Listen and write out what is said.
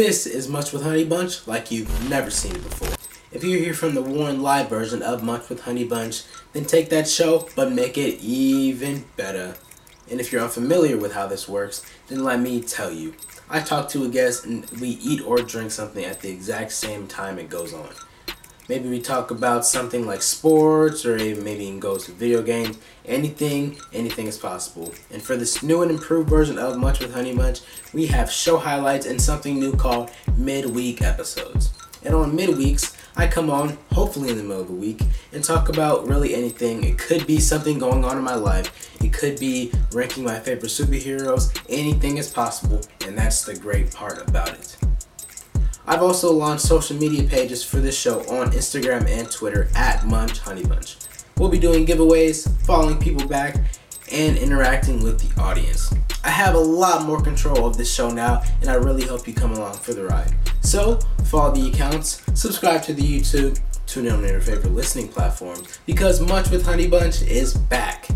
This is Munch with Honeybunch like you've never seen it before. If you're here from the Warren Live version of Munch with Honeybunch, then take that show but make it even better. And if you're unfamiliar with how this works, then let me tell you. I talk to a guest and we eat or drink something at the exact same time it goes on. Maybe we talk about something like sports or maybe even goes to video games. Anything, anything is possible. And for this new and improved version of Munch with Honeybunch, we have show highlights and something new called midweek episodes. And on midweeks, I come on, hopefully in the middle of the week, and talk about really anything. It could be something going on in my life, it could be ranking my favorite superheroes. Anything is possible, and that's the great part about it. I've also launched social media pages for this show on Instagram and Twitter at Munch Honeybunch. We'll be doing giveaways, following people back, and interacting with the audience. I have a lot more control of this show now, and I really hope you come along for the ride. So, follow the accounts, subscribe to the YouTube, tune in on your favorite listening platform, because Munch with Honeybunch is back.